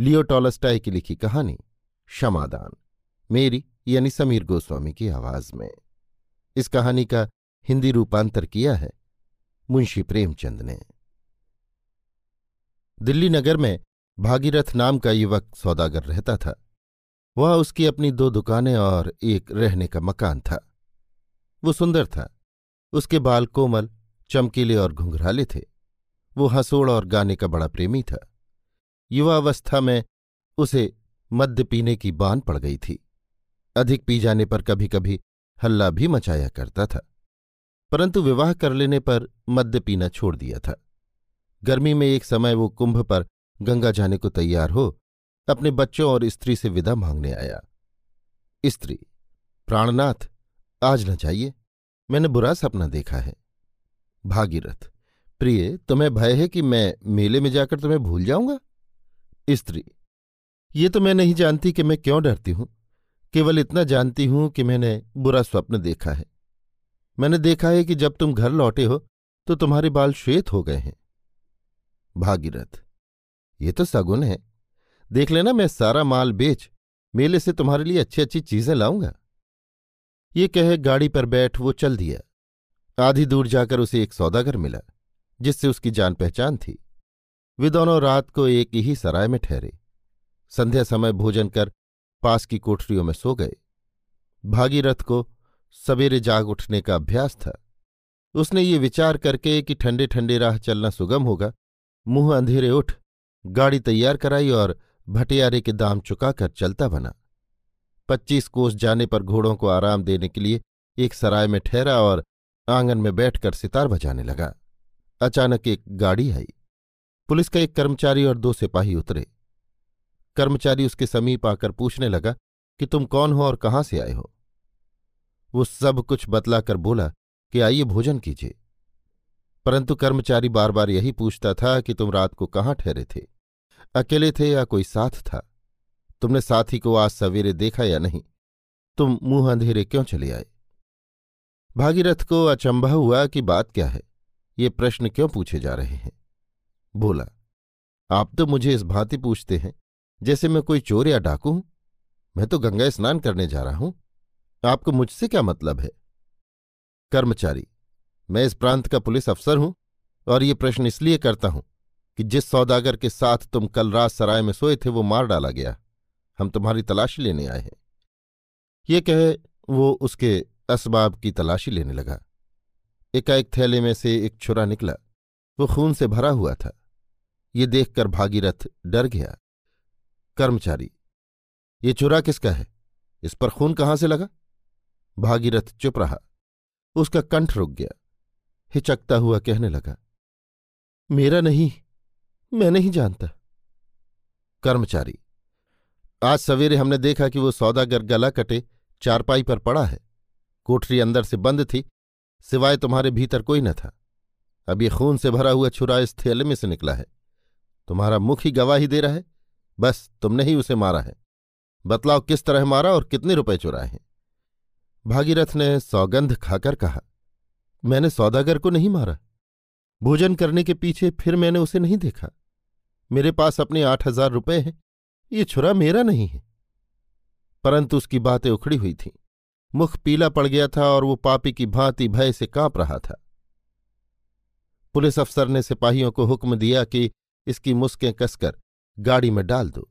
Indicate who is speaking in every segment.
Speaker 1: लियो Tolstoy की लिखी कहानी, क्षमादान। मेरी यानी समीर गोस्वामी की आवाज़ में। इस कहानी का हिंदी रूपांतर किया है मुंशी प्रेमचंद ने। दिल्ली नगर में भागीरथ नाम का युवक सौदागर रहता था। वह उसकी अपनी दो दुकानें और एक रहने का मकान था। वो सुंदर था। उसके बाल कोमल, चमकीले और घुंघराले थे। वो हंसोड़ और गाने का बड़ा प्रेमी था। युवावस्था में उसे मद्य पीने की बान पड़ गई थी। अधिक पी जाने पर कभी कभी हल्ला भी मचाया करता था, परंतु विवाह कर लेने पर मद्य पीना छोड़ दिया था। गर्मी में एक समय वो कुंभ पर गंगा जाने को तैयार हो अपने बच्चों और स्त्री से विदा मांगने आया। स्त्री, प्राणनाथ, आज न जाइए, मैंने बुरा सपना देखा है। भागीरथ, प्रिय, तुम्हें भय है कि मैं मेले में जाकर तुम्हें भूल जाऊँगा? स्त्री। ये तो मैं नहीं जानती कि मैं क्यों डरती हूँ। केवल इतना जानती हूँ कि मैंने बुरा स्वप्न देखा है। मैंने देखा है कि जब तुम घर लौटे हो तो तुम्हारे बाल श्वेत हो गए हैं। भागीरथ, ये तो सगुन है। देख लेना मैं सारा माल बेच, मेले से तुम्हारे लिए अच्छी अच्छी चीज़ें लाऊँगा। ये कहे गाड़ी पर बैठ वो चल दिया। आधी दूर जाकर उसे एक सौदागर मिला, जिससे उसकी जान पहचान थी। वे दोनों रात को एक ही सराय में ठहरे। संध्या समय भोजन कर पास की कोठरियों में सो गए। भागीरथ को सवेरे जाग उठने का अभ्यास था। उसने ये विचार करके कि ठंडे ठंडे राह चलना सुगम होगा, मुँह अंधेरे उठ, गाड़ी तैयार कराई और भटियारे के दाम चुकाकर चलता बना। पच्चीस कोस जाने पर घोड़ों को आराम देने के लिए एक सराय में ठहरा और आँगन में बैठकर सितार बजाने लगा। अचानक एक गाड़ी आई। पुलिस का एक कर्मचारी और दो सिपाही उतरे। कर्मचारी उसके समीप आकर पूछने लगा कि तुम कौन हो और कहाँ से आए हो? वो सब कुछ बतलाकर बोला कि आइए भोजन कीजिए। परंतु कर्मचारी बार बार यही पूछता था कि तुम रात को कहाँ ठहरे थे? अकेले थे या कोई साथ था? तुमने साथी को आज सवेरे देखा या नहीं? तुम मुँह अंधेरे क्यों चले आए? भागीरथ को अचंभा हुआ कि बात क्या है? ये प्रश्न क्यों पूछे जा रहे हैं? बोला, आप तो मुझे इस भांति पूछते हैं, जैसे मैं कोई चोर या डाकू हूँ। मैं तो गंगा स्नान करने जा रहा हूँ। आपको मुझसे क्या मतलब है? कर्मचारी, मैं इस प्रांत का पुलिस अफसर हूँ, और ये प्रश्न इसलिए करता हूँ कि जिस सौदागर के साथ तुम कल रात सराय में सोए थे, वो मार डाला गया। हम तुम्हारी तलाशी लेने आए हैं। ये कहे, वो उसके असबाब की तलाशी लेने लगा। एकाएक थैले में से एक छुरा निकला। वो खून से भरा हुआ था। ये देखकर भागीरथ डर गया। कर्मचारी, ये चुरा किसका है? इस पर खून कहाँ से लगा? भागीरथ चुप रहा। उसका कंठ रुक गया। हिचकता हुआ कहने लगा, मेरा नहीं, मैं नहीं जानता। कर्मचारी, आज सवेरे हमने देखा कि वो सौदागर गला कटे चारपाई पर पड़ा है। कोठरी अंदर से बंद थी, सिवाय तुम्हारे भीतर कोई न था। अब ये खून से भरा हुआ छुरा इस थैले में से निकला है। तुम्हारा मुख ही गवाही दे रहा है। बस, तुमने ही उसे मारा है। बतलाओ किस तरह मारा और कितने रुपए चुराए हैं? भागीरथ ने सौगंध खाकर कहा, मैंने सौदागर को नहीं मारा। भोजन करने के पीछे फिर मैंने उसे नहीं देखा। मेरे पास अपने आठ हज़ार रुपये हैं, ये छुरा मेरा नहीं है। परंतु उसकी बातें उखड़ी हुई थीं। मुख पीला पड़ गया था और वो पापी की भांति भय से काँप रहा था। पुलिस अफसर ने सिपाहियों को हुक्म दिया कि इसकी मुस्कें कसकर गाड़ी में डाल दो।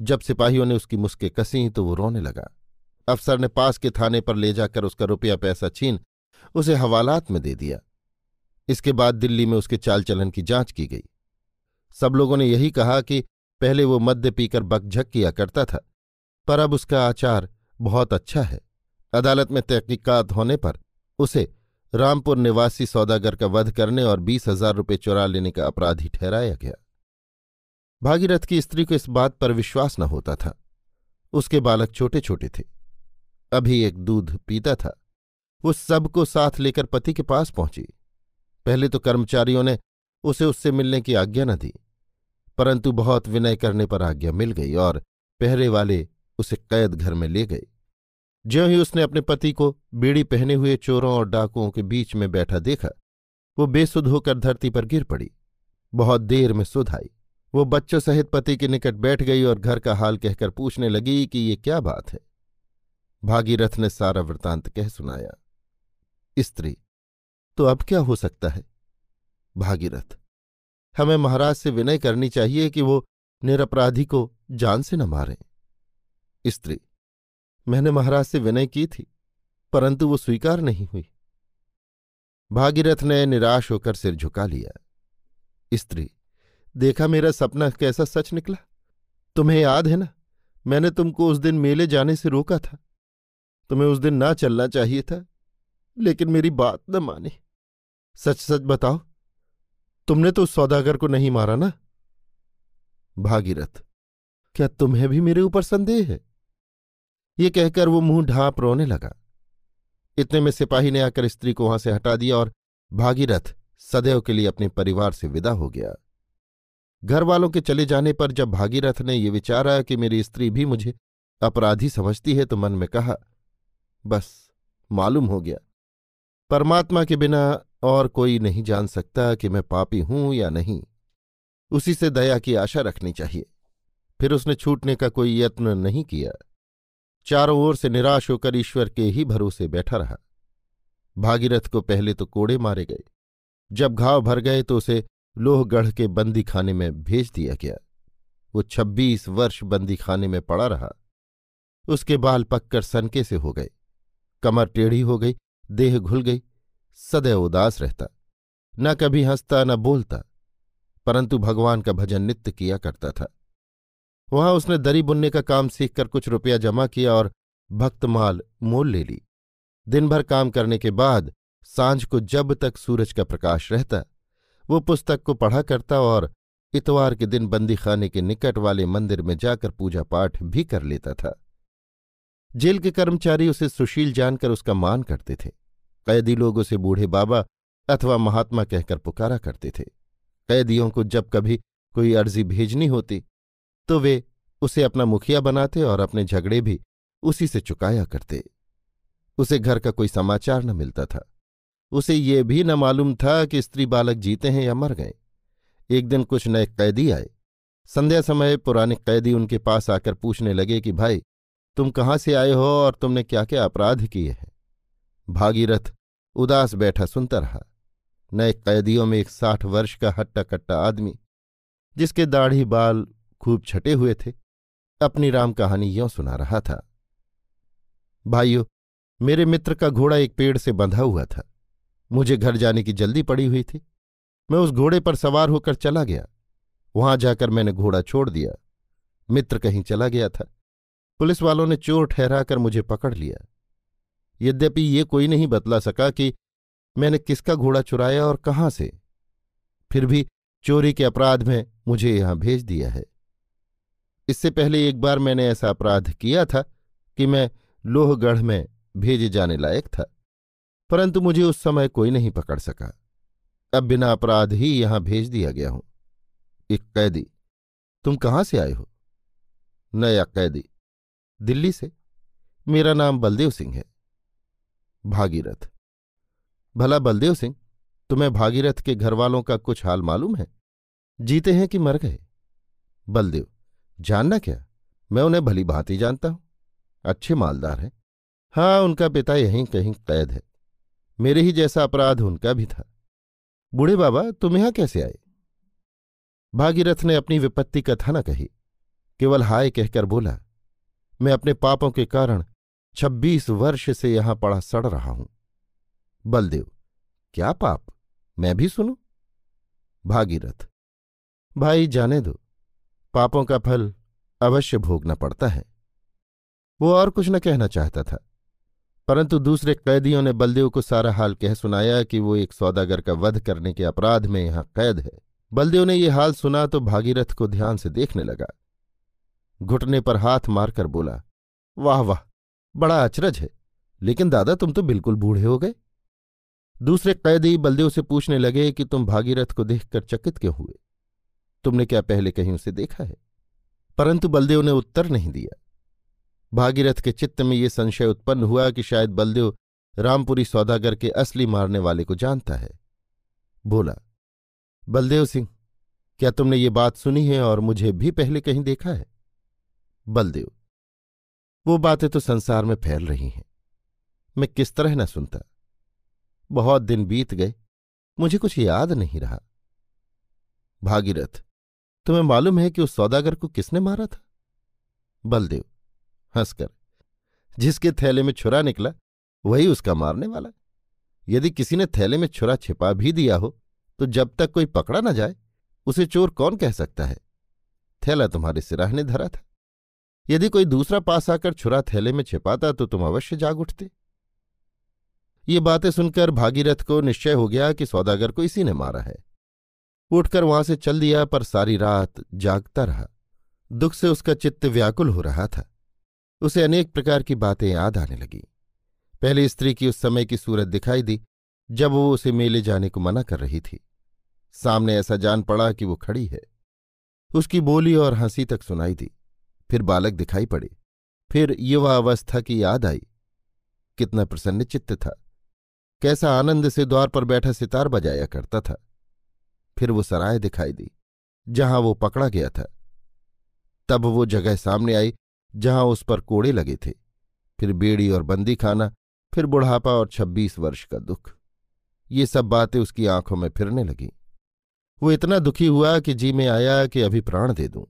Speaker 1: जब सिपाहियों ने उसकी मुस्कें कसी तो वो रोने लगा। अफसर ने पास के थाने पर ले जाकर उसका रुपया पैसा छीन, उसे हवालात में दे दिया। इसके बाद दिल्ली में उसके चाल चलन की जाँच की गई। सब लोगों ने यही कहा कि पहले वो मद्य पीकर बकझक किया करता था, पर अब उसका आचार बहुत अच्छा है। अदालत में तहकीकात होने पर उसे रामपुर निवासी सौदागर का वध करने और बीस हज़ार रुपये चुरा लेने का अपराधी ठहराया गया। भागीरथ की स्त्री को इस बात पर विश्वास न होता था। उसके बालक छोटे छोटे थे। अभी एक दूध पीता था। वो सबको साथ लेकर पति के पास पहुँची। पहले तो कर्मचारियों ने उसे उससे मिलने की आज्ञा न दी, परंतु बहुत विनय करने पर आज्ञा मिल गई और पहरे वाले उसे कैद घर में ले गए। ज्यों ही उसने अपने पति को बीड़ी पहने हुए चोरों और डाकुओं के बीच में बैठा देखा, वो बेसुध होकर धरती पर गिर पड़ी। बहुत देर में सुध आई। वो बच्चों सहित पति के निकट बैठ गई और घर का हाल कहकर पूछने लगी कि ये क्या बात है। भागीरथ ने सारा वृतांत कह सुनाया। स्त्री तो अब क्या हो सकता है? भागीरथ, हमें महाराज से विनय करनी चाहिए कि वो निरपराधी को जान से न मारें। स्त्री मैंने महाराज से विनय की थी, परंतु वो स्वीकार नहीं हुई। भागीरथ ने निराश होकर सिर झुका लिया। स्त्री, देखा मेरा सपना कैसा सच निकला? तुम्हें याद है ना, मैंने तुमको उस दिन मेले जाने से रोका था। तुम्हें उस दिन ना चलना चाहिए था, लेकिन मेरी बात न मानी। सच सच बताओ, तुमने तो उस सौदागर को नहीं मारा ना? भागीरथ, क्या तुम्हें भी मेरे ऊपर संदेह है? ये कहकर वो मुँह ढांप रोने लगा। इतने में सिपाही ने आकर स्त्री को वहाँ से हटा दिया और भागीरथ सदैव के लिए अपने परिवार से विदा हो गया। घर वालों के चले जाने पर जब भागीरथ ने यह विचारा कि मेरी स्त्री भी मुझे अपराधी समझती है तो मन में कहा, बस, मालूम हो गया। परमात्मा के बिना और कोई नहीं जान सकता कि मैं पापी हूँ या नहीं। उसी से दया की आशा रखनी चाहिए। फिर उसने छूटने का कोई यत्न नहीं किया। चारों ओर से निराश होकर ईश्वर के ही भरोसे बैठा रहा। भागीरथ को पहले तो कोड़े मारे गए। जब घाव भर गए तो उसे लोहगढ़ के बंदी खाने में भेज दिया गया। वो छब्बीस वर्ष बंदी खाने में पड़ा रहा। उसके बाल पककर सनके से हो गए। कमर टेढ़ी हो गई, देह घुल गई, सदैव उदास रहता। न कभी हंसता, न बोलता, परंतु भगवान का भजन नित्य किया करता था। वहाँ उसने दरी बुनने का काम सीखकर कुछ रुपया जमा किया और भक्तमाल मोल ले ली। दिन भर काम करने के बाद साँझ को जब तक सूरज का प्रकाश रहता, वो पुस्तक को पढ़ा करता और इतवार के दिन बंदी खाने के निकट वाले मंदिर में जाकर पूजा पाठ भी कर लेता था। जेल के कर्मचारी उसे सुशील जानकर उसका मान करते थे। कैदी लोग उसे बूढ़े बाबा अथवा महात्मा कहकर पुकारा करते थे। कैदियों को जब कभी कोई अर्जी भेजनी होती तो वे उसे अपना मुखिया बनाते और अपने झगड़े भी उसी से चुकाया करते। उसे घर का कोई समाचार न मिलता था। उसे ये भी न मालूम था कि स्त्री बालक जीते हैं या मर गए। एक दिन कुछ नए कैदी आए। संध्या समय पुराने कैदी उनके पास आकर पूछने लगे कि, भाई, तुम कहाँ से आए हो और तुमने क्या क्या अपराध किए हैं? भागीरथ उदास बैठा सुनता रहा। नए कैदियों में एक साठ वर्ष का हट्टा कट्टा आदमी, जिसके दाढ़ी बाल खूब छटे हुए थे। अपनी राम कहानी यों सुना रहा था। भाइयों, मेरे मित्र का घोड़ा एक पेड़ से बंधा हुआ था। मुझे घर जाने की जल्दी पड़ी हुई थी। मैं उस घोड़े पर सवार होकर चला गया। वहाँ जाकर मैंने घोड़ा छोड़ दिया। मित्र कहीं चला गया था। पुलिस वालों ने चोर ठहराकर मुझे पकड़ लिया। यद्यपि ये कोई नहीं बतला सका कि मैंने किसका घोड़ा चुराया और कहाँ से। फिर भी चोरी के अपराध में मुझे यहाँ भेज दिया है। इससे पहले एक बार मैंने ऐसा अपराध किया था कि मैं लोहगढ़ में भेजे जाने लायक था, परंतु मुझे उस समय कोई नहीं पकड़ सका। अब बिना अपराध ही यहाँ भेज दिया गया हूँ। एक कैदी, तुम कहाँ से आए हो? नया कैदी, दिल्ली से? मेरा नाम बलदेव सिंह है। भागीरथ, भला बलदेव सिंह, तुम्हें भागीरथ के घरवालों का कुछ हाल मालूम है? जीते हैं कि मर गए? बलदेव जानना क्या? मैं उन्हें भली भांति जानता हूँ। अच्छे मालदार हैं। हाँ उनका पिता यहीं कहीं कैद है। मेरे ही जैसा अपराध उनका भी था। बूढ़े बाबा, तुम यहाँ कैसे आए? भागीरथ ने अपनी विपत्ति कथा न कही। केवल हाय कहकर बोला, मैं अपने पापों के कारण छब्बीस वर्ष से यहाँ पड़ा सड़ रहा हूँ। बलदेव, क्या पाप? मैं भी सुनू? भागीरथ, भाई, जाने दो। पापों का फल अवश्य भोगना पड़ता है। वो और कुछ न कहना चाहता था, परंतु दूसरे कैदियों ने बलदेव को सारा हाल कह सुनाया कि वो एक सौदागर का वध करने के अपराध में यहाँ कैद है। बलदेव ने ये हाल सुना तो भागीरथ को ध्यान से देखने लगा। घुटने पर हाथ मारकर बोला, वाह वाह, बड़ा अचरज है, लेकिन दादा तुम तो बिल्कुल बूढ़े हो गए। दूसरे कैदी बलदेव से पूछने लगे कि तुम भागीरथ को देखकर चकित क्यों हुए? तुमने क्या पहले कहीं उसे देखा है? परंतु बलदेव ने उत्तर नहीं दिया। भागीरथ के चित्त में ये संशय उत्पन्न हुआ कि शायद बलदेव रामपुरी सौदागर के असली मारने वाले को जानता है। बोला, बलदेव सिंह, क्या तुमने ये बात सुनी है और मुझे भी पहले कहीं देखा है? बलदेव, वो बातें तो संसार में फैल रही हैं। मैं किस तरह न सुनता। बहुत दिन बीत गए, मुझे कुछ याद नहीं रहा। भागीरथ तुम्हें मालूम है कि उस सौदागर को किसने मारा था? बलदेव, हंसकर। जिसके थैले में छुरा निकला, वही उसका मारने वाला। यदि किसी ने थैले में छुरा छिपा भी दिया हो तो जब तक कोई पकड़ा ना जाए, उसे चोर कौन कह सकता है? थैला तुम्हारे सिराहने धरा था। यदि कोई दूसरा पास आकर छुरा थैले में छिपाता तो तुम अवश्य जाग उठते। ये बातें सुनकर भागीरथ को निश्चय हो गया कि सौदागर को इसी ने मारा है। उठकर वहाँ से चल दिया, पर सारी रात जागता रहा। दुख से उसका चित्त व्याकुल हो रहा था। उसे अनेक प्रकार की बातें याद आने लगी। पहले स्त्री की उस समय की सूरत दिखाई दी, जब वो उसे मेले जाने को मना कर रही थी। सामने ऐसा जान पड़ा कि वो खड़ी है। उसकी बोली और हँसी तक सुनाई दी। फिर बालक दिखाई पड़े। फिर युवा अवस्था की याद आई। कितना प्रसन्न चित्त था। कैसा आनंद से द्वार पर बैठा सितार बजाया करता था। फिर वो सराय दिखाई दी, जहाँ वो पकड़ा गया था। तब वो जगह सामने आई, जहाँ उस पर कोड़े लगे थे। फिर बेड़ी और बंदी खाना, फिर बुढ़ापा और छब्बीस वर्ष का दुख। ये सब बातें उसकी आँखों में फिरने लगीं। वो इतना दुखी हुआ कि जी में आया कि अभी प्राण दे दूँ।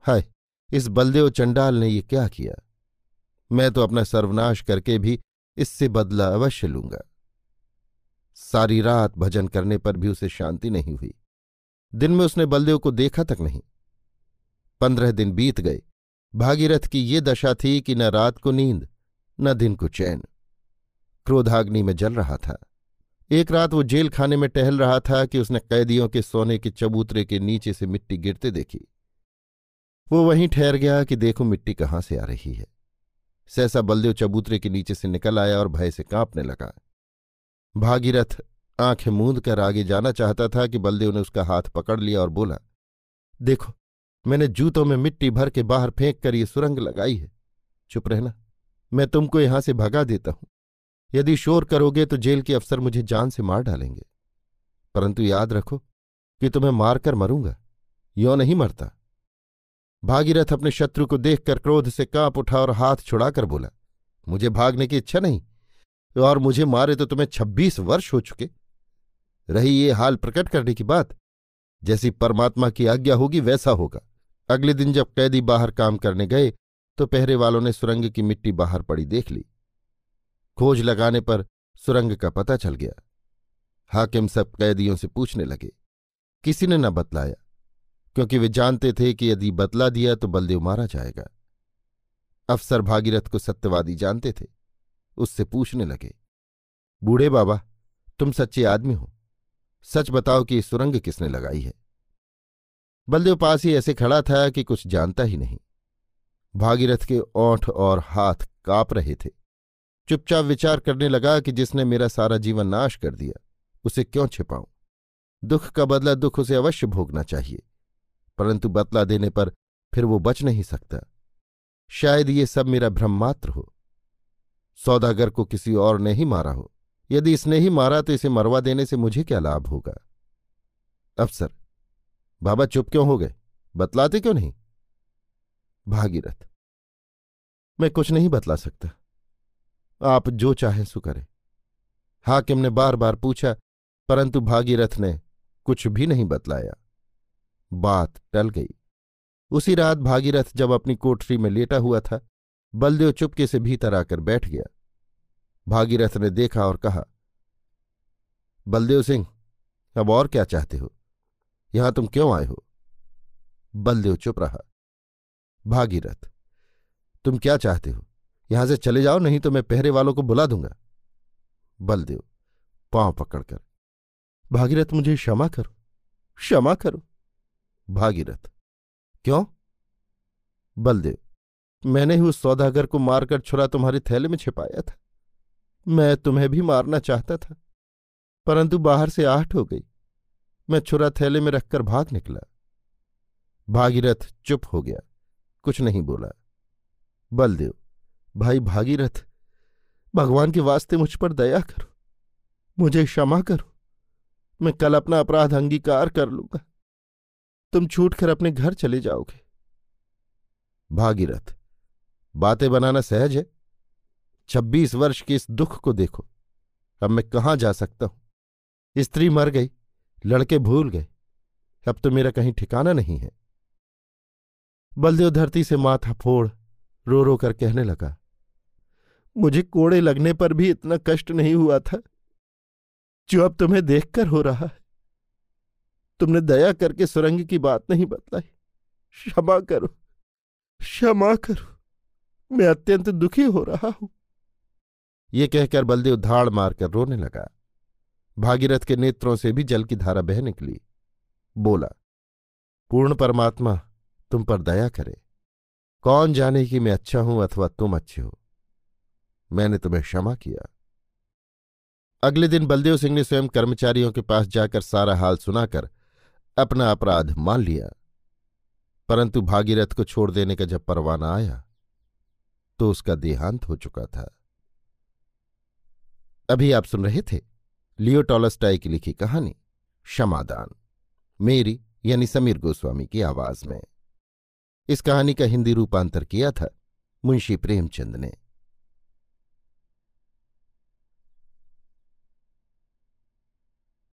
Speaker 1: हाय, इस बलदेव चंडाल ने ये क्या किया? मैं तो अपना सर्वनाश करके भी इससे बदला अवश्य लूँगा। सारी रात भजन करने पर भी उसे शांति नहीं हुई। दिन में उसने बलदेव को देखा तक नहीं। पंद्रह दिन बीत गए। भागीरथ की ये दशा थी कि न रात को नींद, न दिन को चैन। क्रोधाग्नि में जल रहा था। एक रात वो जेल खाने में टहल रहा था कि उसने कैदियों के सोने के चबूतरे के नीचे से मिट्टी गिरते देखी। वो वहीं ठहर गया कि देखो मिट्टी कहाँ से आ रही है। सहसा बलदेव चबूतरे के नीचे से निकल आया और भय से कांपने लगा। भागीरथ आँखें मूंद कर आगे जाना चाहता था कि बलदेव ने उसका हाथ पकड़ लिया और बोला, देखो, मैंने जूतों में मिट्टी भर के बाहर फेंक कर ये सुरंग लगाई है। चुप रहना, मैं तुमको यहाँ से भगा देता हूँ। यदि शोर करोगे तो जेल के अफसर मुझे जान से मार डालेंगे। परंतु याद रखो कि तुम्हें मारकर मरूँगा, यो नहीं मरता। भागीरथ अपने शत्रु को देखकर क्रोध से काँप उठा और हाथ छुड़ाकर बोला, मुझे भागने की इच्छा नहीं। और मुझे मारे तो तुम्हें छब्बीस वर्ष हो चुके। रही ये हाल प्रकट करने की बात? जैसी परमात्मा की आज्ञा होगी वैसा होगा। अगले दिन जब कैदी बाहर काम करने गए तो पहरे वालों ने सुरंग की मिट्टी बाहर पड़ी देख ली। खोज लगाने पर सुरंग का पता चल गया। हाकिम सब कैदियों से पूछने लगे, किसी ने न बतलाया? क्योंकि वे जानते थे कि यदि बतला दिया तो बलदेव मारा जाएगा। अफसर भागीरथ को सत्यवादी जानते थे। उससे पूछने लगे, बूढ़े बाबा, तुम सच्चे आदमी हो। सच बताओ कि सुरंग किसने लगाई है? बलदेव पास ही ऐसे खड़ा था कि कुछ जानता ही नहीं। भागीरथ के ओंठ और हाथ काँप रहे थे। चुपचाप विचार करने लगा कि जिसने मेरा सारा जीवन नाश कर दिया, उसे क्यों छिपाऊं? दुख का बदला दुख उसे अवश्य भोगना चाहिए, परंतु बतला देने पर फिर वो बच नहीं सकता। शायद ये सब मेरा भ्रम मात्र हो। सौदागर को किसी और ने ही मारा हो। यदि इसने ही मारा तो इसे मरवा देने से मुझे क्या लाभ होगा? अफसर, बाबा चुप क्यों हो गए? बतलाते क्यों नहीं? भागीरथ, मैं कुछ नहीं बतला सकता। आप जो चाहें सो करें। हाकिम ने बार बार पूछा, परंतु भागीरथ ने कुछ भी नहीं बतलाया। बात टल गई। उसी रात भागीरथ जब अपनी कोठरी में लेटा हुआ था बलदेव चुपके से भीतर आकर बैठ गया। भागीरथ ने देखा और कहा, बलदेव सिंह, अब और क्या चाहते हो? यहाँ तुम क्यों आए हो? बलदेव चुप रहा। भागीरथ, तुम क्या चाहते हो? यहाँ से चले जाओ, नहीं तो मैं पहरे वालों को बुला दूँगा। बलदेव, पाँव पकड़कर, भागीरथ मुझे क्षमा करो क्षमा करो। भागीरथ, क्यों? बलदेव मैंने ही उस सौदागर को मारकर छुरा तुम्हारे थैले में छिपाया था। मैं तुम्हें भी मारना चाहता था, परंतु बाहर से आहट हो गई। मैं छुरा थैले में रखकर भाग निकला। भागीरथ चुप हो गया, कुछ नहीं बोला। बलदेव, भाई भागीरथ, भगवान के वास्ते मुझ पर दया करो, मुझे क्षमा करो। मैं कल अपना अपराध अंगीकार कर लूँगा। तुम छूट कर अपने घर चले जाओगे। भागीरथ बातें बनाना सहज है। छब्बीस वर्ष के इस दुख को देखो। अब मैं कहाँ जा सकता हूँ? स्त्री मर गई, लड़के भूल गए। अब तो मेरा कहीं ठिकाना नहीं है। बलदेव धरती से माथा फोड़ रो रो कर कहने लगा, मुझे कोड़े लगने पर भी इतना कष्ट नहीं हुआ था। जो अब तुम्हें देखकर हो रहा है। तुमने दया करके सुरंग की बात नहीं बतलाई। क्षमा करो। क्षमा करो। मैं अत्यंत दुखी हो रहा हूँ। ये कहकर बलदेव धाड़ मारकर रोने लगा। भागीरथ के नेत्रों से भी जल की धारा बह निकली। बोला, पूर्ण परमात्मा, तुम पर दया करे। कौन जाने कि मैं अच्छा हूँ अथवा तुम अच्छे हो? मैंने तुम्हें क्षमा किया। अगले दिन बलदेव सिंह ने स्वयं कर्मचारियों के पास जाकर सारा हाल सुनाकर अपना अपराध मान लिया। परंतु भागीरथ को छोड़ देने का जब परवाना आया तो उसका देहांत हो चुका था। अभी आप सुन रहे थे लियोटॉलस्टाई की लिखी कहानी, क्षमादान, मेरी यानी समीर गोस्वामी की आवाज़ में। इस कहानी का हिंदी रूपांतर किया था मुंशी प्रेमचंद ने।